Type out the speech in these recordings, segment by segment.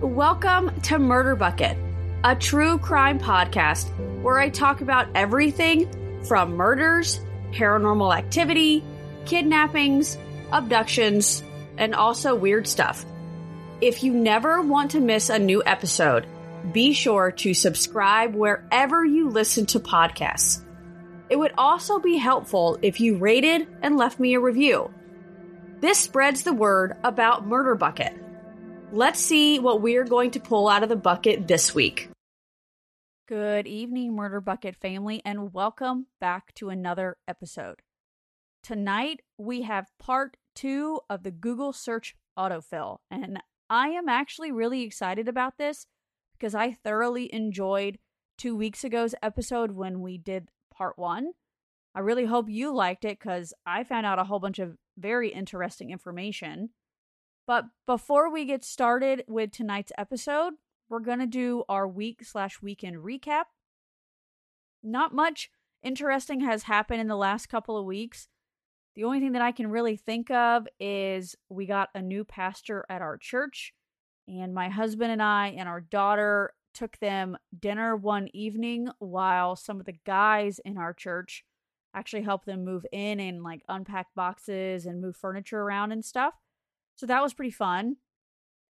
Welcome to Murder Bucket, a true crime podcast where I talk about everything from murders, paranormal activity, kidnappings, abductions, and also weird stuff. If you never want to miss a new episode, be sure to subscribe wherever you listen to podcasts. It would also be helpful if you rated and left me a review. This spreads the word about Murder Bucket. Let's see what we're going to pull out of the bucket this week. Good evening, Murder Bucket family, and welcome back to another episode. Tonight, we have part two of the Google search autofill, and I am actually really excited about this because I thoroughly enjoyed two weeks ago's episode when we did part one. I really hope you liked it because I found out a whole bunch of very interesting information. But before we get started with tonight's episode, we're going to do our week slash weekend recap. Not much interesting has happened in the last couple of weeks. The only thing that I can really think of is we got a new pastor at our church, and my husband and I and our daughter took them dinner one evening while some of the guys in our church actually helped them move in and like unpack boxes and move furniture around and stuff. So that was pretty fun.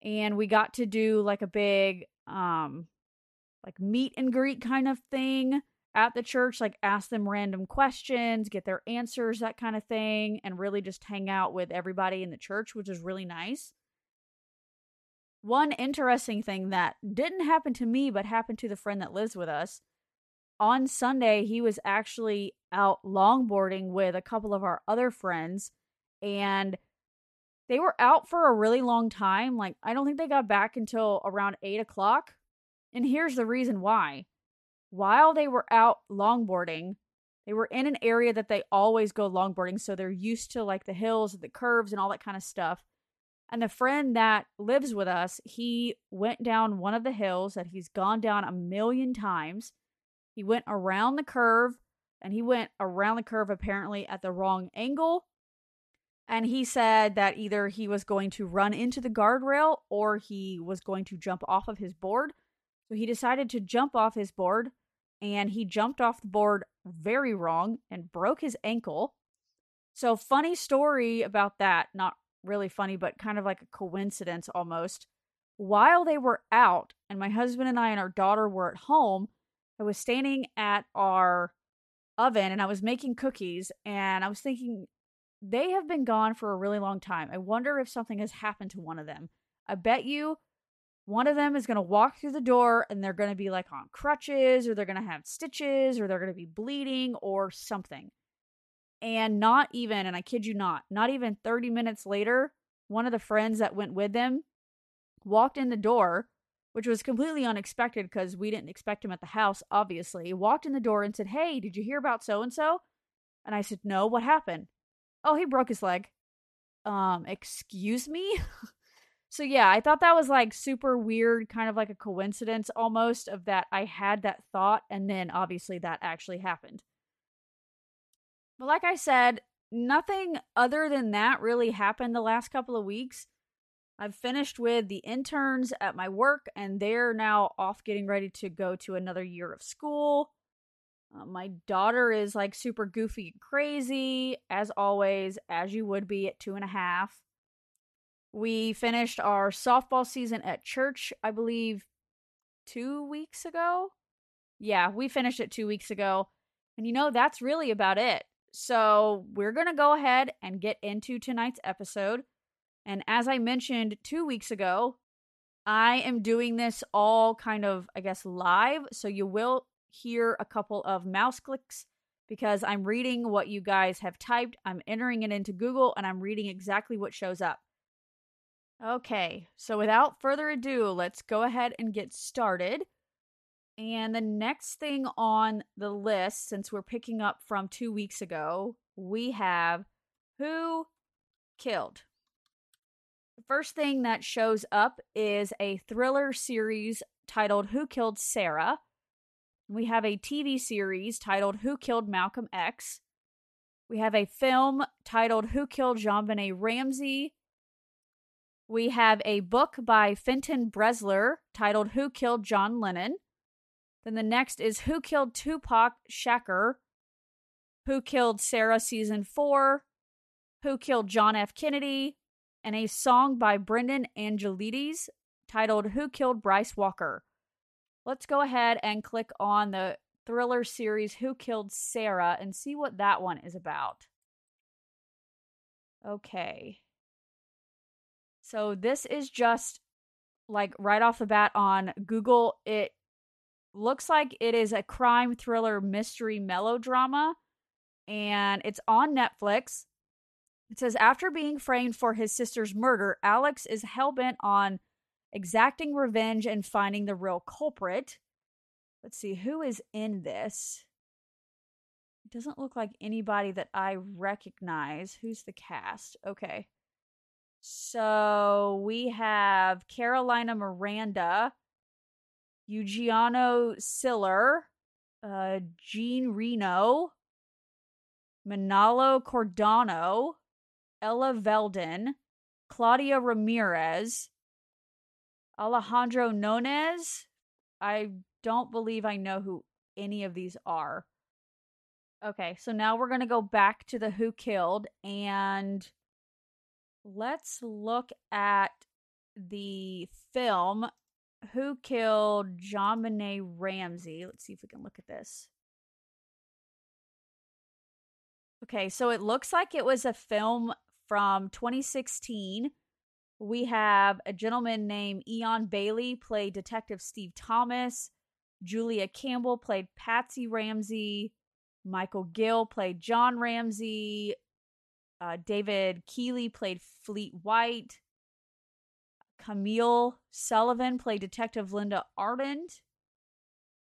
And we got to do like a big um like meet and greet kind of thing at the church, like ask them random questions, get their answers, that kind of thing, and really just hang out with everybody in the church, which is really nice. One interesting thing that didn't happen to me, but happened to the friend that lives with us. On Sunday, he was actually out longboarding with a couple of our other friends, and they were out for a really long time. Like, I don't think they got back until around eight o'clock. And here's the reason why. While they were out longboarding, they were in an area that they always go longboarding. So they're used to like the hills, and the curves, and all that kind of stuff. And the friend that lives with us, he went down one of the hills that he's gone down a million times. He went around the curve and he went around the curve apparently at the wrong angle and he said that either he was going to run into the guardrail or he was going to jump off of his board. So he decided to jump off his board and he jumped off the board very wrong and broke his ankle. So, funny story about that. Not really funny, but kind of like a coincidence almost. While they were out, and my husband and I and our daughter were at home, I was standing at our oven and I was making cookies and I was thinking they have been gone for a really long time. I wonder if something has happened to one of them. I bet you one of them is going to walk through the door and they're going to be like on crutches or they're going to have stitches or they're going to be bleeding or something. And not even, and I kid you not, not even 30 minutes later, one of the friends that went with them walked in the door, which was completely unexpected because we didn't expect him at the house, obviously. Walked in the door and said, Hey, did you hear about so and so? And I said, No, what happened? Oh, he broke his leg. Um, excuse me? so yeah, I thought that was like super weird, kind of like a coincidence almost of that I had that thought and then obviously that actually happened. But like I said, nothing other than that really happened the last couple of weeks. I've finished with the interns at my work and they're now off getting ready to go to another year of school. Uh, my daughter is like super goofy and crazy, as always, as you would be at two and a half. We finished our softball season at church, I believe, two weeks ago. Yeah, we finished it two weeks ago. And you know, that's really about it. So we're going to go ahead and get into tonight's episode. And as I mentioned two weeks ago, I am doing this all kind of, I guess, live. So you will hear a couple of mouse clicks because I'm reading what you guys have typed. I'm entering it into Google and I'm reading exactly what shows up. Okay, so without further ado, let's go ahead and get started. And the next thing on the list, since we're picking up from two weeks ago, we have Who Killed. The first thing that shows up is a thriller series titled Who Killed Sara we have a TV series titled Who Killed Malcolm X. We have a film titled Who Killed JonBenét Ramsey. We have a book by Fenton Bresler titled Who Killed John Lennon. Then the next is Who Killed Tupac Shakur? Who Killed Sara Season 4? Who Killed John F. Kennedy? And a song by Brendan Angelides titled Who Killed Bryce Walker? Let's go ahead and click on the thriller series Who Killed Sara and see what that one is about. Okay. So this is just like right off the bat on Google. It looks like it is a crime thriller mystery melodrama and it's on Netflix. It says after being framed for his sister's murder, Alex is hellbent on exacting revenge and finding the real culprit. Let's see who is in this. It doesn't look like anybody that I recognize. Who's the cast? Okay. So we have Carolina Miranda, Eugenio Siller, uh, Jean Reno, Manolo Cardona, Ela Velden, Claudia Ramirez, Alejandro Nones. I don't believe I know who any of these are. Okay, so now we're going to go back to the Who Killed and let's look at the film Who Killed JonBenét Ramsey. Let's see if we can look at this. Okay, so it looks like it was a film from 2016. We have a gentleman named Eion Bailey played Detective Steve Thomas. Julia Campbell played Patsy Ramsey. Michael Gill played John Ramsey. Uh, David Keeley played Fleet White. Camille Sullivan played Detective Linda Arndt.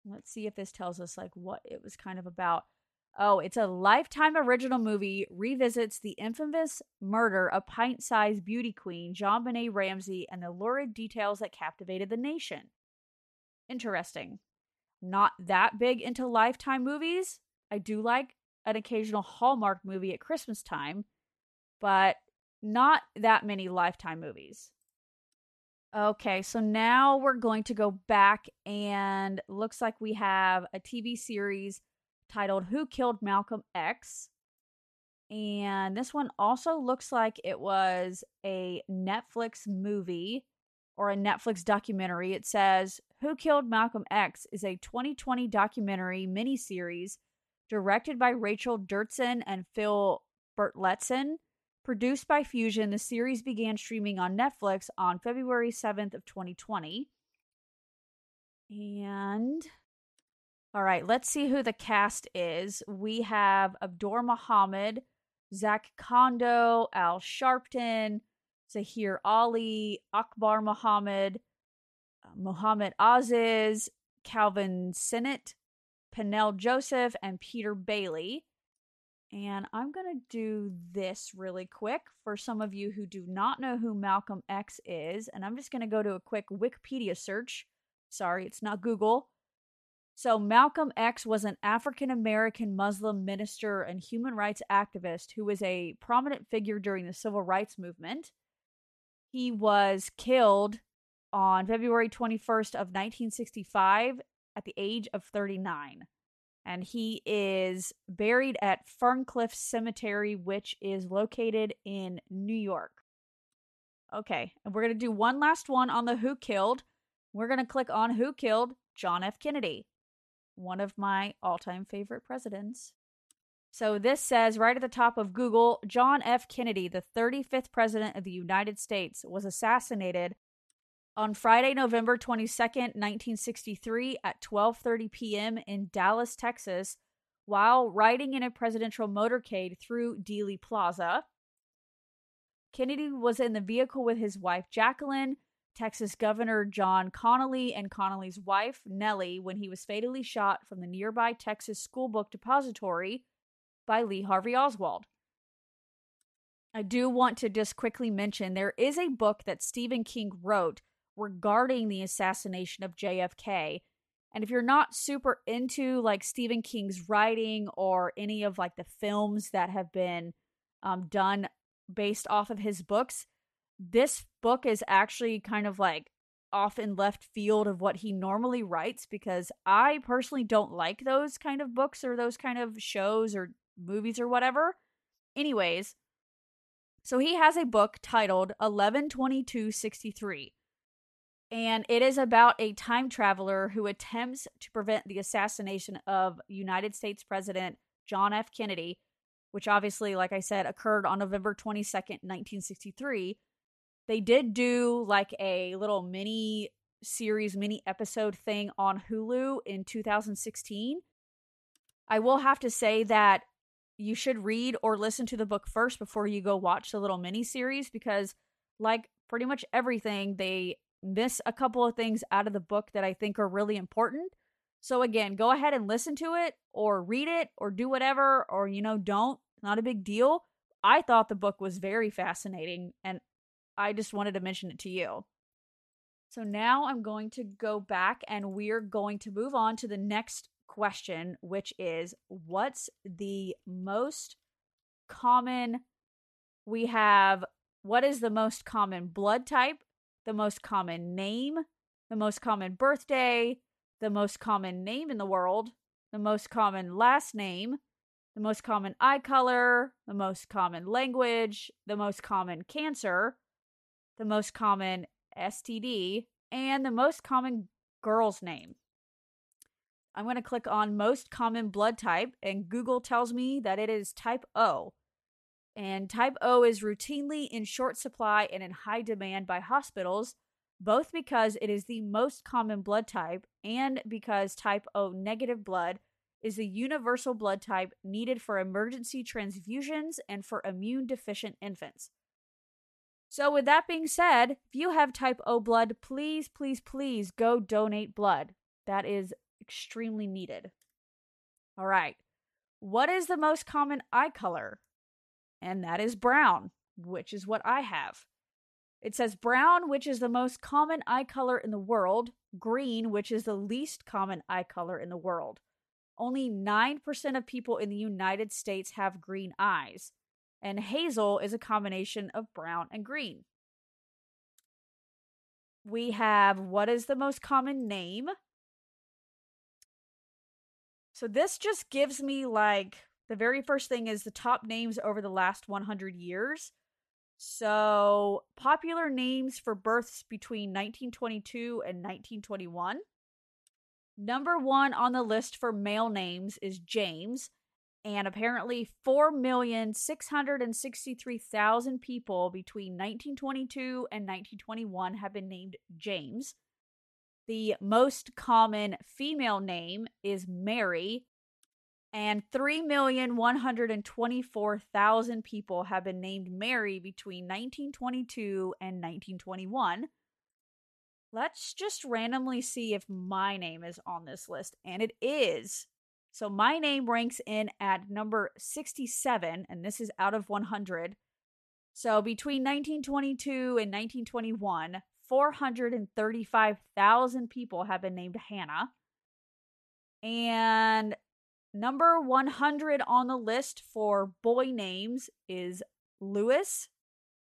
Let's see if this tells us like what it was kind of about. Oh, it's a lifetime original movie revisits the infamous murder of pint-sized beauty queen Jean JonBenét Ramsey and the lurid details that captivated the nation. Interesting. Not that big into lifetime movies. I do like an occasional Hallmark movie at Christmas time, but not that many lifetime movies. Okay, so now we're going to go back and looks like we have a TV series titled Who Killed Malcolm X? And this one also looks like it was a Netflix movie or a Netflix documentary. It says Who Killed Malcolm X is a 2020 documentary miniseries directed by Rachel Dretzin and Phil Bertelsen. Produced by Fusion, the series began streaming on Netflix on February 7th of 2020. And all right, let's see who the cast is. We have Abdur Muhammad, Zach Kondo, Al Sharpton, Zahir Ali, Akbar Muhammad, uh, Muhammad Aziz, Calvin Sinnott, Peniel Joseph, and Peter Bailey. And I'm going to do this really quick for some of you who do not know who Malcolm X is. And I'm just going to go to a quick Wikipedia search. Sorry, it's not Google. So, Malcolm X was an African American Muslim minister and human rights activist who was a prominent figure during the civil rights movement. He was killed on February 21st of 1965 at the age of 39. And he is buried at Ferncliff Cemetery, which is located in New York. Okay, and we're going to do one last one on the Who Killed. We're going to click on Who Killed John F. Kennedy one of my all time favorite presidents. So this says right at the top of Google John F. Kennedy, the 35th President of the United States, was assassinated on Friday, November 22nd, 1963 at 12:30 p.m. in Dallas, Texas, while riding in a presidential motorcade through Dealey Plaza. Kennedy was in the vehicle with his wife Jacqueline, Texas Governor John Connally and Connally's wife, Nellie, when he was fatally shot from the nearby Texas School Book Depository by Lee Harvey Oswald. I do want to just quickly mention there is a book that Stephen King wrote regarding the assassination of JFK. And if you're not super into like Stephen King's writing or any of like the films that have been um, done based off of his books, this book is actually kind of like off in left field of what he normally writes because I personally don't like those kind of books or those kind of shows or movies or whatever. Anyways, so he has a book titled 112263 and it is about a time traveler who attempts to prevent the assassination of United States President John F. Kennedy, which obviously, like I said, occurred on November 22nd, 1963. They did do like a little mini series, mini episode thing on Hulu in 2016. I will have to say that you should read or listen to the book first before you go watch the little mini series because, like pretty much everything, they miss a couple of things out of the book that I think are really important. So again, go ahead and listen to it or read it or do whatever or you know, don't. Not a big deal. I thought the book was very fascinating and I just wanted to mention it to you. So now I'm going to go back and we're going to move on to the next question, which is what's the most common we have what is the most common blood type the most common name, the most common birthday, the most common name in the world, the most common last name, the most common eye color, the most common language, the most common cancer, the most common STD, and the most common girl's name. I'm going to click on most common blood type, and Google tells me that it is type O. And type O is routinely in short supply and in high demand by hospitals, both because it is the most common blood type and because type O negative blood is the universal blood type needed for emergency transfusions and for immune deficient infants. So, with that being said, if you have type O blood, please, please, please go donate blood. That is extremely needed. All right. What is the most common eye color? and that is brown, which is what I have. It says brown, which is the most common eye color in the world, green, which is the least common eye color in the world. Only 9% of people in the United States have green eyes, and hazel is a combination of brown and green. We have what is the most common name? So this just gives me like the very first thing is the top names over the last 100 years. So, popular names for births between 1922 and 1921. Number one on the list for male names is James, and apparently 4,663,000 people between 1922 and 1921 have been named James. The most common female name is Mary, and 3,124,000 people have been named Mary between 1922 and 1921. Let's just randomly see if my name is on this list, and it is. So my name ranks in at number 67, and this is out of 100. So between 1922 and 1921, 435,000 people have been named Hannah. And Number 100 on the list for boy names is Lewis.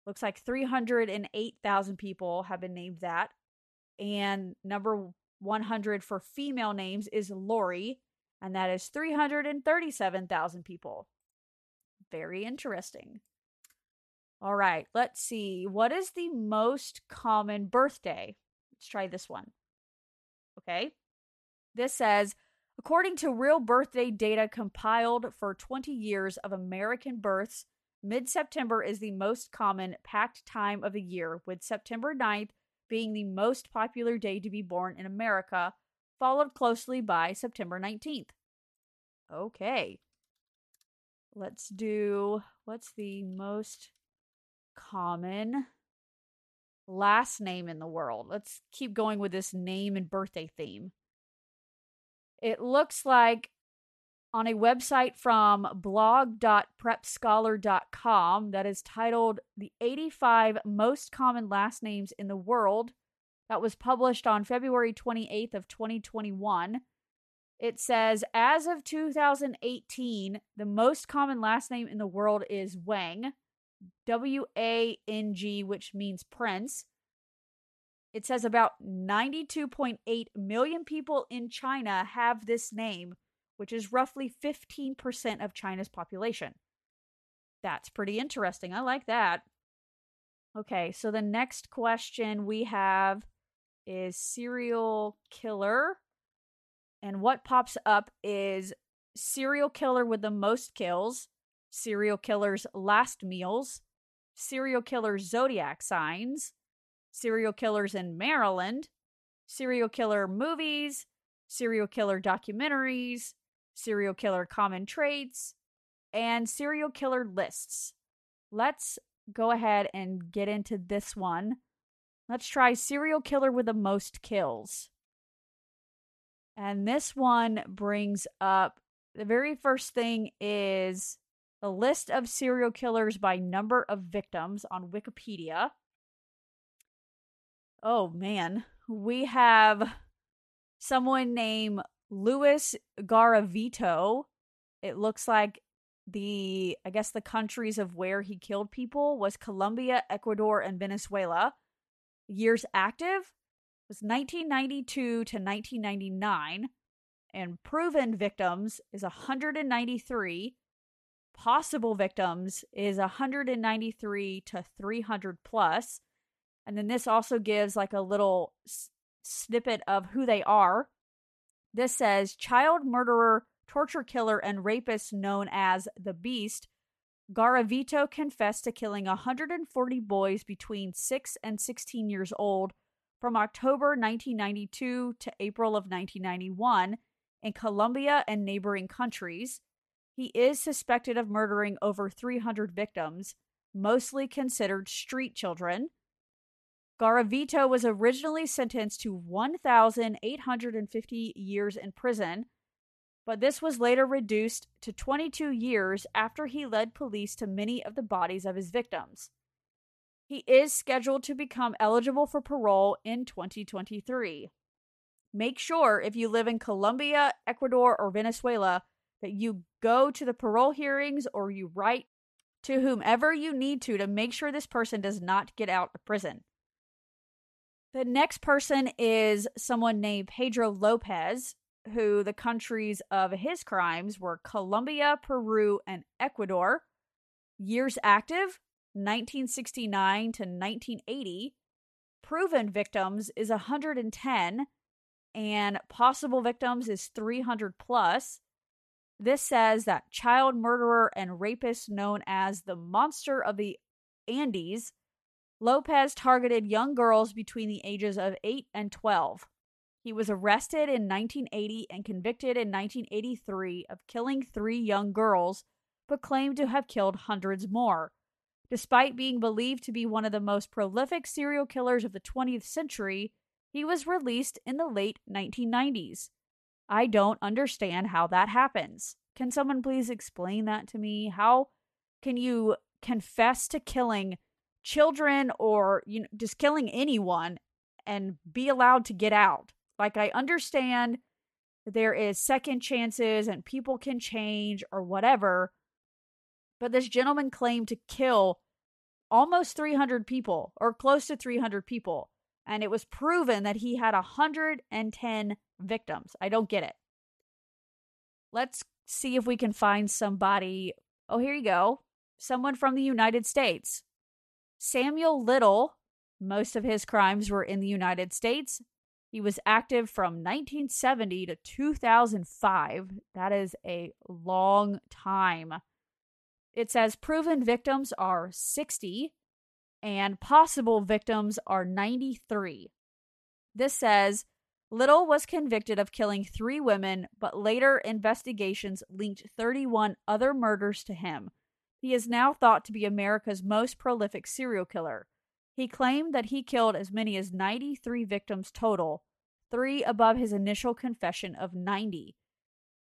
Looks like 308,000 people have been named that. And number 100 for female names is Lori, and that is 337,000 people. Very interesting. All right, let's see. What is the most common birthday? Let's try this one. Okay. This says According to real birthday data compiled for 20 years of American births, mid September is the most common packed time of the year, with September 9th being the most popular day to be born in America, followed closely by September 19th. Okay. Let's do what's the most common last name in the world? Let's keep going with this name and birthday theme. It looks like on a website from blog.prepscholar.com that is titled The 85 Most Common Last Names in the World that was published on February 28th of 2021. It says as of 2018, the most common last name in the world is Wang. W A N G, which means prince. It says about 92.8 million people in China have this name, which is roughly 15% of China's population. That's pretty interesting. I like that. Okay, so the next question we have is serial killer. And what pops up is serial killer with the most kills, serial killer's last meals, serial killer zodiac signs, serial killers in Maryland, serial killer movies, serial killer documentaries, serial killer common traits, and serial killer lists. Let's go ahead and get into this one. Let's try serial killer with the most kills. And this one brings up the very first thing is a list of serial killers by number of victims on Wikipedia. Oh man, we have someone named Luis Garavito. It looks like the I guess the countries of where he killed people was Colombia, Ecuador, and Venezuela. Years active was 1992 to 1999 and proven victims is 193 possible victims is 193 to 300 plus and then this also gives like a little s- snippet of who they are. This says child murderer torture killer and rapist known as the beast garavito confessed to killing 140 boys between 6 and 16 years old from october 1992 to april of 1991 in Colombia and neighboring countries. He is suspected of murdering over 300 victims, mostly considered street children. Garavito was originally sentenced to 1,850 years in prison, but this was later reduced to 22 years after he led police to many of the bodies of his victims. He is scheduled to become eligible for parole in 2023 make sure if you live in Colombia, Ecuador, or Venezuela that you go to the parole hearings or you write to whomever you need to to make sure this person does not get out of prison. The next person is someone named Pedro Lopez, who the countries of his crimes were Colombia, Peru, and Ecuador. Years active 1969 to 1980. Proven victims is 110 and possible victims is 300 plus. This says that child murderer and rapist known as the Monster of the Andes, Lopez targeted young girls between the ages of 8 and 12. He was arrested in 1980 and convicted in 1983 of killing three young girls, but claimed to have killed hundreds more. Despite being believed to be one of the most prolific serial killers of the 20th century, he was released in the late 1990s. I don't understand how that happens. Can someone please explain that to me? How can you confess to killing children or you know just killing anyone and be allowed to get out? Like I understand there is second chances and people can change or whatever, but this gentleman claimed to kill almost 300 people or close to 300 people and it was proven that he had 110 victims. I don't get it. Let's see if we can find somebody. Oh, here you go. Someone from the United States. Samuel Little, most of his crimes were in the United States. He was active from 1970 to 2005. That is a long time. It says proven victims are 60, and possible victims are 93. This says Little was convicted of killing three women, but later investigations linked 31 other murders to him. He is now thought to be America's most prolific serial killer. He claimed that he killed as many as 93 victims total, three above his initial confession of 90.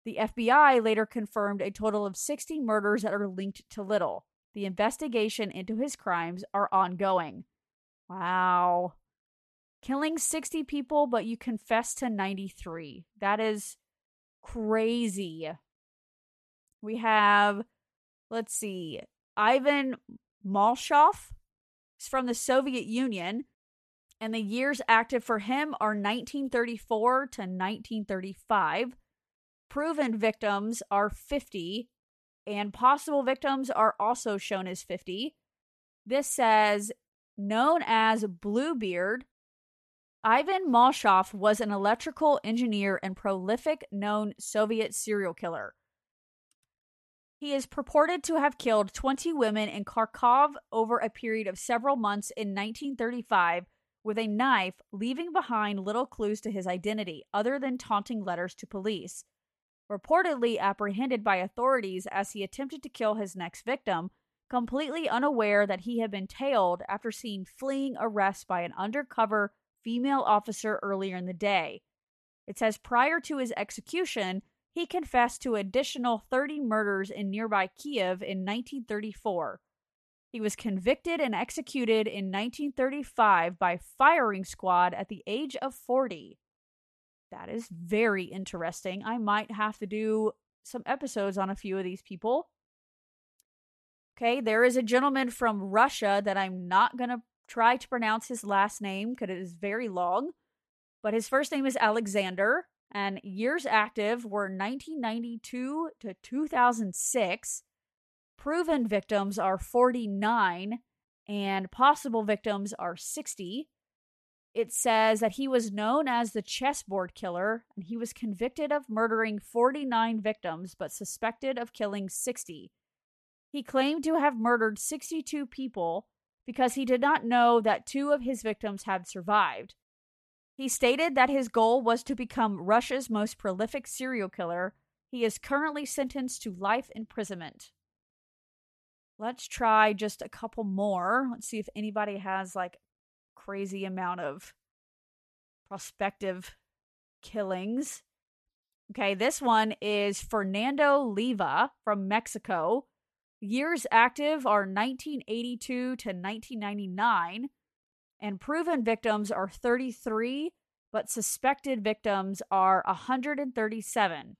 The FBI later confirmed a total of 60 murders that are linked to Little. The investigation into his crimes are ongoing. Wow. Killing 60 people, but you confess to 93. That is crazy. We have, let's see, Ivan Malshov. He's from the Soviet Union, and the years active for him are 1934 to 1935. Proven victims are 50, and possible victims are also shown as 50. This says, known as Bluebeard, Ivan Malshov was an electrical engineer and prolific known Soviet serial killer. He is purported to have killed 20 women in Kharkov over a period of several months in 1935 with a knife, leaving behind little clues to his identity other than taunting letters to police. Reportedly apprehended by authorities as he attempted to kill his next victim, completely unaware that he had been tailed after seeing fleeing arrest by an undercover female officer earlier in the day. It says prior to his execution, he confessed to additional 30 murders in nearby Kiev in 1934. He was convicted and executed in 1935 by firing squad at the age of 40. That is very interesting. I might have to do some episodes on a few of these people. Okay, there is a gentleman from Russia that I'm not going to try to pronounce his last name because it is very long, but his first name is Alexander and years active were 1992 to 2006. Proven victims are 49 and possible victims are 60. It says that he was known as the chessboard killer and he was convicted of murdering 49 victims but suspected of killing 60. He claimed to have murdered 62 people because he did not know that two of his victims had survived. He stated that his goal was to become Russia's most prolific serial killer. He is currently sentenced to life imprisonment. Let's try just a couple more. Let's see if anybody has like crazy amount of prospective killings. Okay, this one is Fernando Leva from Mexico. Years active are 1982 to 1999 and proven victims are 33, but suspected victims are 137.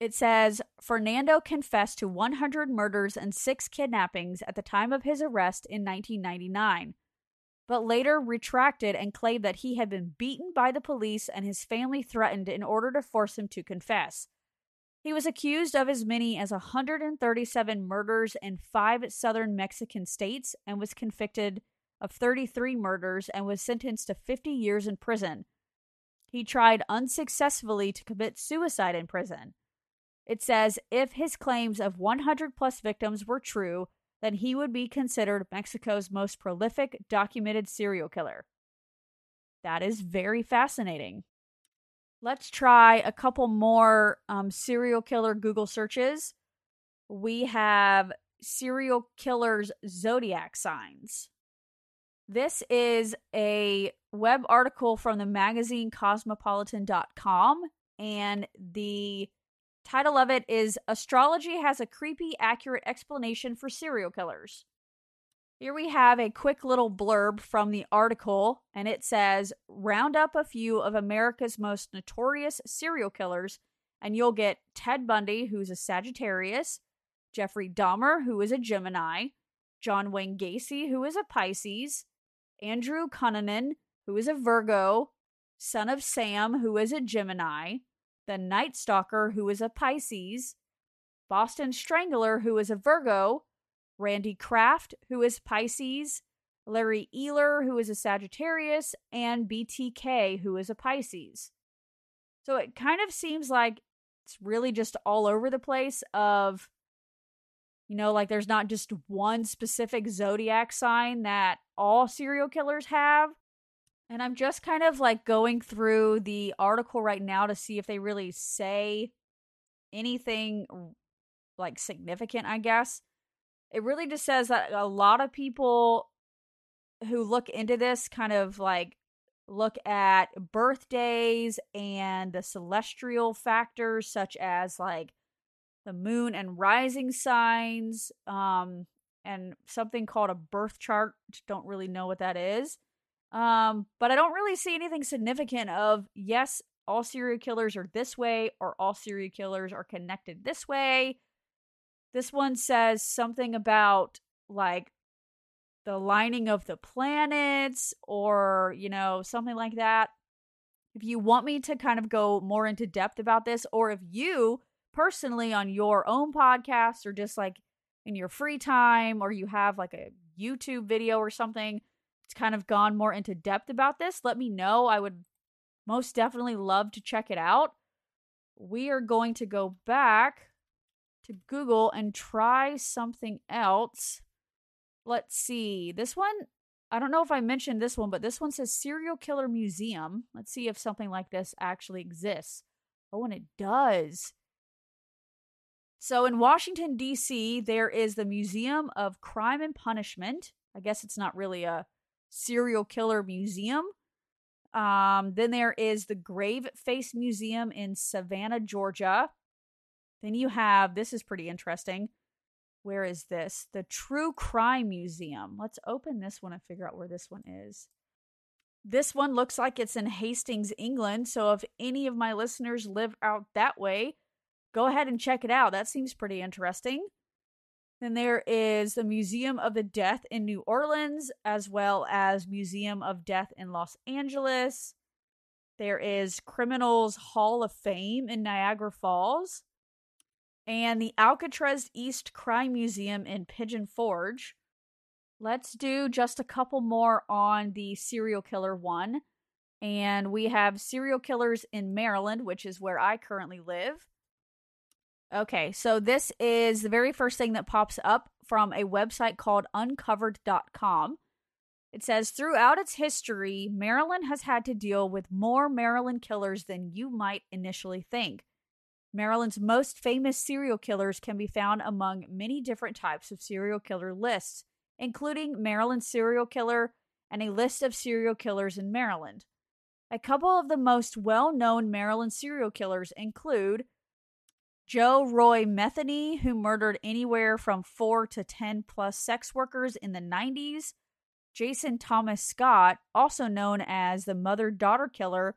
It says Fernando confessed to 100 murders and six kidnappings at the time of his arrest in 1999, but later retracted and claimed that he had been beaten by the police and his family threatened in order to force him to confess. He was accused of as many as 137 murders in five southern Mexican states and was convicted of 33 murders and was sentenced to 50 years in prison. He tried unsuccessfully to commit suicide in prison. It says if his claims of 100 plus victims were true, then he would be considered Mexico's most prolific documented serial killer. That is very fascinating. Let's try a couple more um, serial killer Google searches. We have serial killers' zodiac signs. This is a web article from the magazine cosmopolitan.com, and the title of it is Astrology Has a Creepy, Accurate Explanation for Serial Killers. Here we have a quick little blurb from the article, and it says Round up a few of America's most notorious serial killers, and you'll get Ted Bundy, who's a Sagittarius, Jeffrey Dahmer, who is a Gemini, John Wayne Gacy, who is a Pisces, Andrew Cunanan, who is a Virgo, son of Sam, who is a Gemini, the Night Stalker, who is a Pisces, Boston Strangler, who is a Virgo, Randy Kraft, who is Pisces, Larry Eyler, who is a Sagittarius, and BTK, who is a Pisces. So it kind of seems like it's really just all over the place of you know, like there's not just one specific zodiac sign that all serial killers have. And I'm just kind of like going through the article right now to see if they really say anything like significant, I guess. It really just says that a lot of people who look into this kind of like look at birthdays and the celestial factors such as like the moon and rising signs, um, and something called a birth chart. Don't really know what that is. Um, but I don't really see anything significant of yes, all serial killers are this way, or all serial killers are connected this way. This one says something about like the lining of the planets or, you know, something like that. If you want me to kind of go more into depth about this, or if you personally on your own podcast or just like in your free time, or you have like a YouTube video or something, it's kind of gone more into depth about this, let me know. I would most definitely love to check it out. We are going to go back to Google and try something else. Let's see. This one, I don't know if I mentioned this one, but this one says Serial Killer Museum. Let's see if something like this actually exists. Oh, and it does. So in Washington, D.C., there is the Museum of Crime and Punishment. I guess it's not really a serial killer museum. Um, then there is the Graveface Museum in Savannah, Georgia. Then you have this is pretty interesting. Where is this? The True Crime Museum. Let's open this one and figure out where this one is. This one looks like it's in Hastings, England. So if any of my listeners live out that way, go ahead and check it out. That seems pretty interesting. Then there is the Museum of the Death in New Orleans, as well as Museum of Death in Los Angeles. There is Criminals Hall of Fame in Niagara Falls and the Alcatraz East Crime Museum in Pigeon Forge. Let's do just a couple more on the serial killer one. And we have serial killers in Maryland, which is where I currently live. Okay, so this is the very first thing that pops up from a website called uncovered.com. It says throughout its history, Maryland has had to deal with more Maryland killers than you might initially think. Maryland's most famous serial killers can be found among many different types of serial killer lists, including Maryland serial killer and a list of serial killers in Maryland. A couple of the most well known Maryland serial killers include Joe Roy Metheny, who murdered anywhere from four to 10 plus sex workers in the 90s, Jason Thomas Scott, also known as the mother daughter killer,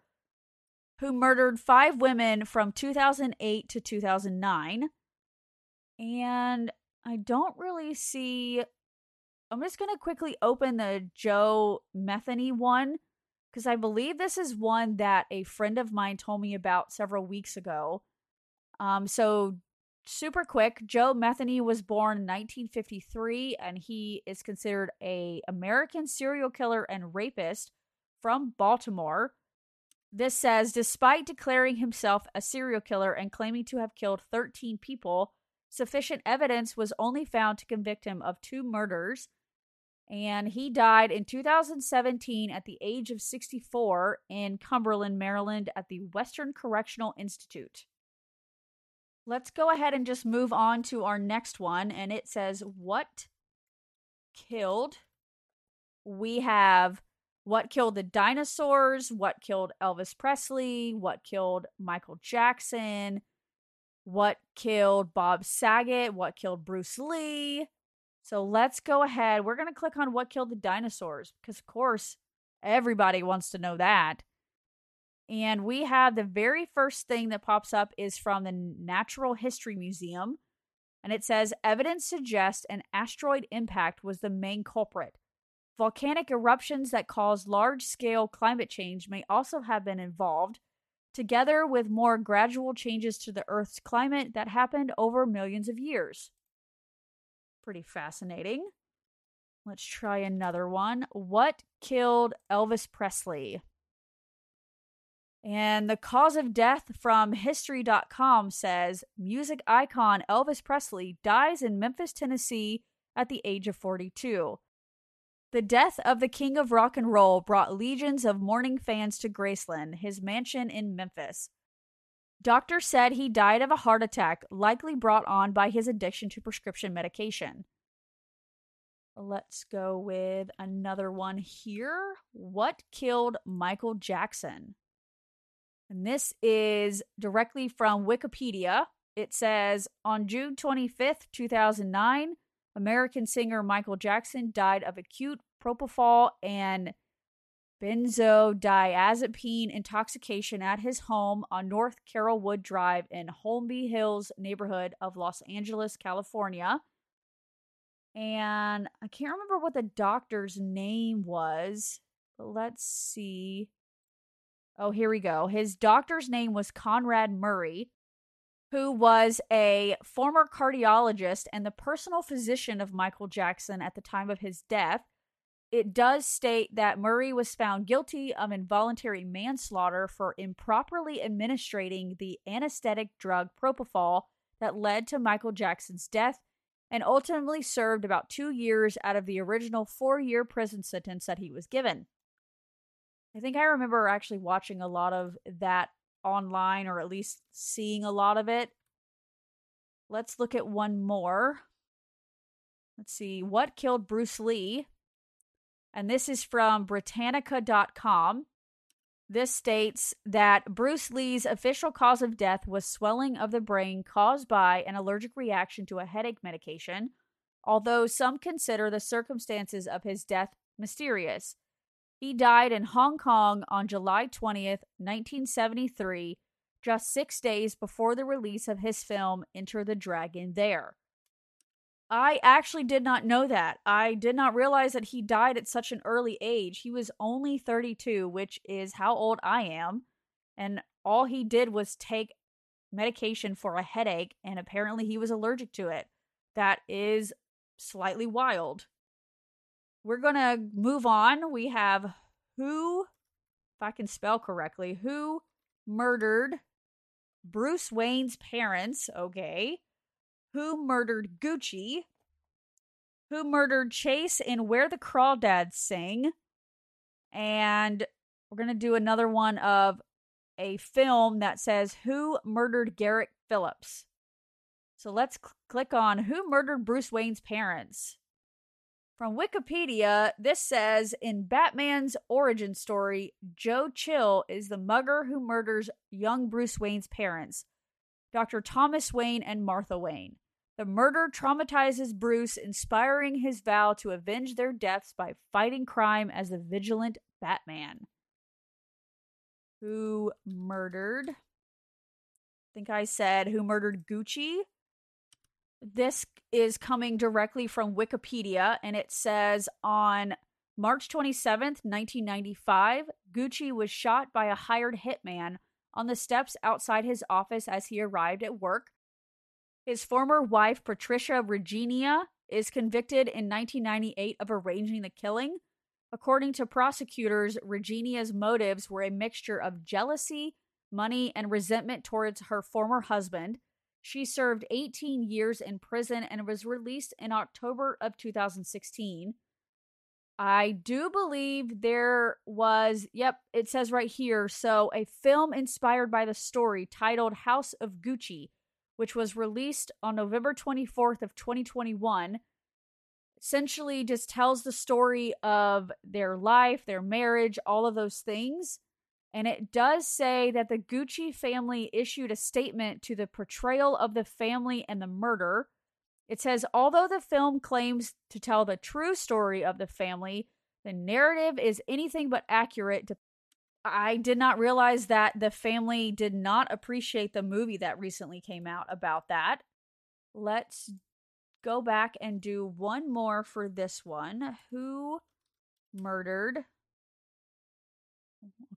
who murdered five women from 2008 to 2009. And I don't really see. I'm just going to quickly open the Joe Metheny one because I believe this is one that a friend of mine told me about several weeks ago. Um, so super quick, Joe Metheny was born in 1953 and he is considered a American serial killer and rapist from Baltimore. This says despite declaring himself a serial killer and claiming to have killed 13 people, sufficient evidence was only found to convict him of two murders. And he died in 2017 at the age of 64 in Cumberland, Maryland, at the Western Correctional Institute. Let's go ahead and just move on to our next one. And it says, What killed? We have what killed the dinosaurs, what killed Elvis Presley, what killed Michael Jackson, what killed Bob Saget, what killed Bruce Lee. So let's go ahead. We're going to click on what killed the dinosaurs because, of course, everybody wants to know that. And we have the very first thing that pops up is from the Natural History Museum. And it says evidence suggests an asteroid impact was the main culprit. Volcanic eruptions that cause large scale climate change may also have been involved, together with more gradual changes to the Earth's climate that happened over millions of years. Pretty fascinating. Let's try another one. What killed Elvis Presley? And the cause of death from History.com says music icon Elvis Presley dies in Memphis, Tennessee at the age of 42. The death of the king of rock and roll brought legions of mourning fans to Graceland, his mansion in Memphis. Doctors said he died of a heart attack, likely brought on by his addiction to prescription medication. Let's go with another one here. What killed Michael Jackson? And this is directly from Wikipedia. It says on June 25th, 2009, American singer Michael Jackson died of acute propofol and benzodiazepine intoxication at his home on North Carolwood Drive in Holmby Hills neighborhood of Los Angeles, California. And I can't remember what the doctor's name was, but let's see. Oh, here we go. His doctor's name was Conrad Murray, who was a former cardiologist and the personal physician of Michael Jackson at the time of his death. It does state that Murray was found guilty of involuntary manslaughter for improperly administering the anesthetic drug propofol that led to Michael Jackson's death and ultimately served about two years out of the original four year prison sentence that he was given. I think I remember actually watching a lot of that online or at least seeing a lot of it. Let's look at one more. Let's see. What killed Bruce Lee? And this is from Britannica.com. This states that Bruce Lee's official cause of death was swelling of the brain caused by an allergic reaction to a headache medication, although some consider the circumstances of his death mysterious. He died in Hong Kong on July 20th, 1973, just six days before the release of his film Enter the Dragon there. I actually did not know that. I did not realize that he died at such an early age. He was only 32, which is how old I am. And all he did was take medication for a headache, and apparently he was allergic to it. That is slightly wild. We're going to move on. We have who, if I can spell correctly, who murdered Bruce Wayne's parents. Okay who murdered Gucci, who murdered Chase and Where the Crawdads Sing. And we're going to do another one of a film that says Who Murdered Garrett Phillips. So let's cl- click on Who Murdered Bruce Wayne's Parents. From Wikipedia, this says in Batman's origin story, Joe Chill is the mugger who murders young Bruce Wayne's parents, Dr. Thomas Wayne and Martha Wayne. The murder traumatizes Bruce, inspiring his vow to avenge their deaths by fighting crime as a vigilant Batman. Who murdered? I think I said who murdered Gucci. This is coming directly from Wikipedia, and it says on March 27th, 1995, Gucci was shot by a hired hitman on the steps outside his office as he arrived at work his former wife, Patricia Reggiani, is convicted in 1998 of arranging the killing. According to prosecutors, Reggiani's motives were a mixture of jealousy, money, and resentment towards her former husband. She served 18 years in prison and was released in October of 2016. I do believe there was, yep, it says right here. So, a film inspired by the story titled House of Gucci which was released on November 24th of 2021, essentially just tells the story of their life, their marriage, all of those things. And it does say that the Gucci family issued a statement to the portrayal of the family and the murder. It says, although the film claims to tell the true story of the family, the narrative is anything but accurate I did not realize that the family did not appreciate the movie that recently came out about that. Let's go back and do one more for this one. Who murdered?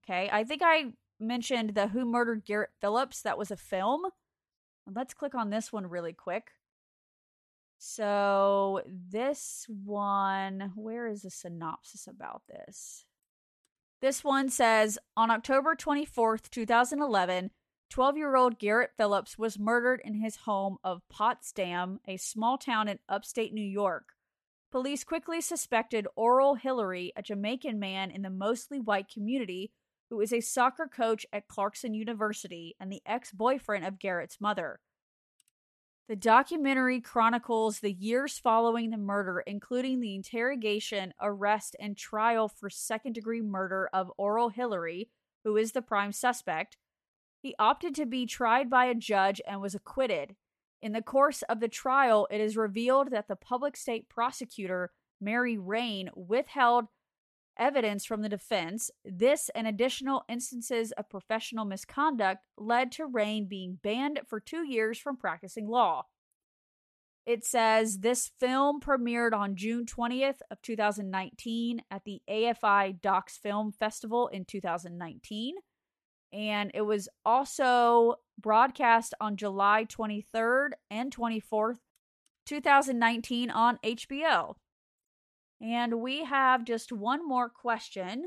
Okay, I think I mentioned the Who Murdered Garrett Phillips. That was a film. Let's click on this one really quick. So, this one, where is the synopsis about this? This one says On October 24th, 2011, 12 year old Garrett Phillips was murdered in his home of Potsdam, a small town in upstate New York. Police quickly suspected Oral Hillary, a Jamaican man in the mostly white community who is a soccer coach at Clarkson University and the ex boyfriend of Garrett's mother. The documentary chronicles the years following the murder, including the interrogation, arrest, and trial for second degree murder of Oral Hillary, who is the prime suspect. He opted to be tried by a judge and was acquitted. In the course of the trial, it is revealed that the public state prosecutor, Mary Rain, withheld evidence from the defense. This and additional instances of professional misconduct led to Rain being banned for two years from practicing law. It says this film premiered on June 20th of 2019 at the AFI Docs Film Festival in 2019 and it was also broadcast on July 23rd and 24th, 2019 on HBO. And we have just one more question.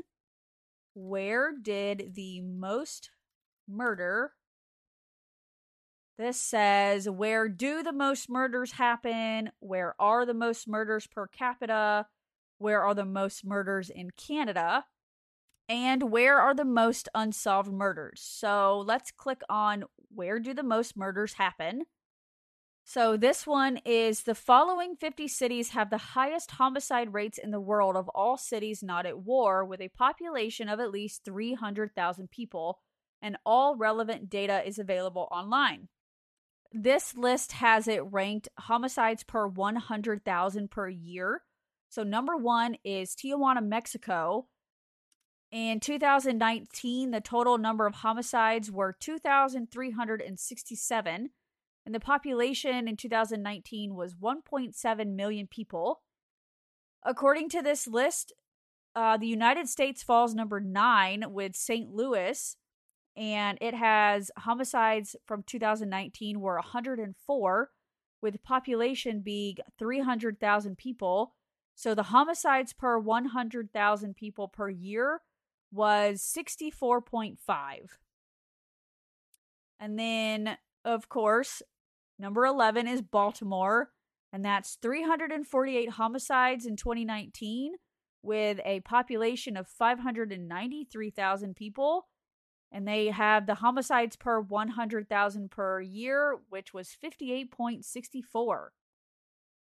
Where did the most murder this says, Where do the most murders happen? Where are the most murders per capita? Where are the most murders in Canada? And where are the most unsolved murders? So let's click on Where do the most murders happen? So this one is the following 50 cities have the highest homicide rates in the world of all cities not at war, with a population of at least 300,000 people, and all relevant data is available online. This list has it ranked homicides per 100,000 per year. So, number one is Tijuana, Mexico. In 2019, the total number of homicides were 2,367, and the population in 2019 was 1.7 million people. According to this list, uh, the United States falls number nine with St. Louis and it has homicides from 2019 were 104 with population being 300,000 people. So the homicides per 100,000 people per year was 64.5. And then of course, number 11 is Baltimore and that's 348 homicides in 2019 with a population of 593,000 people and they have the homicides per 100,000 per year, which was 58.64.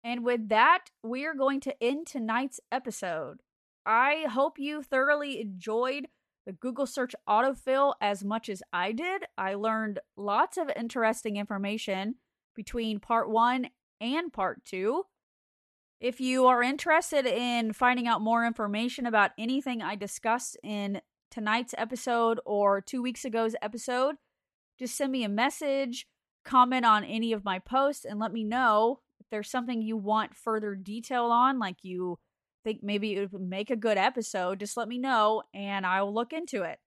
And with that, we are going to end tonight's episode. I hope you thoroughly enjoyed the Google search autofill as much as I did. I learned lots of interesting information between part one and part two. If you are interested in finding out more information about anything I discussed in tonight's episode or two weeks ago's episode, just send me a message, comment on any of my posts, and let me know if there's something you want further detail on, like you think maybe it would make a good episode. Just let me know and I will look into it.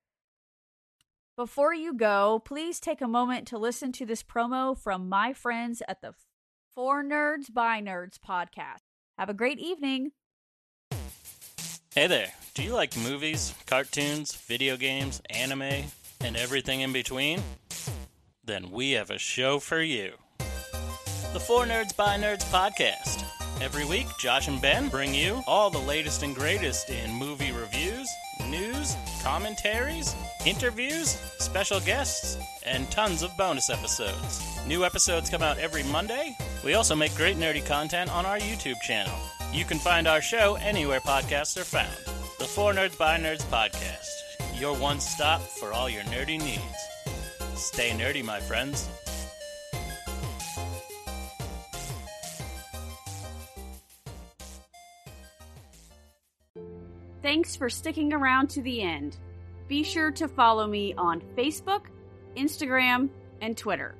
Before you go, please take a moment to listen to this promo from my friends at the For Nerds by Nerds podcast. Have a great evening. Hey there. Do you like movies, cartoons, video games, anime, and everything in between? Then we have a show for you. The For Nerds by Nerds podcast. Every week, Josh and Ben bring you all the latest and greatest in movie commentaries, interviews, special guests, and tons of bonus episodes. New episodes come out every Monday. We also make great nerdy content on our YouTube channel. You can find our show anywhere podcasts are found. The For Nerds by Nerds podcast, your one stop for all your nerdy needs. Stay nerdy, my friends. Thanks for sticking around to the end. Be sure to follow me on Facebook, Instagram, and Twitter.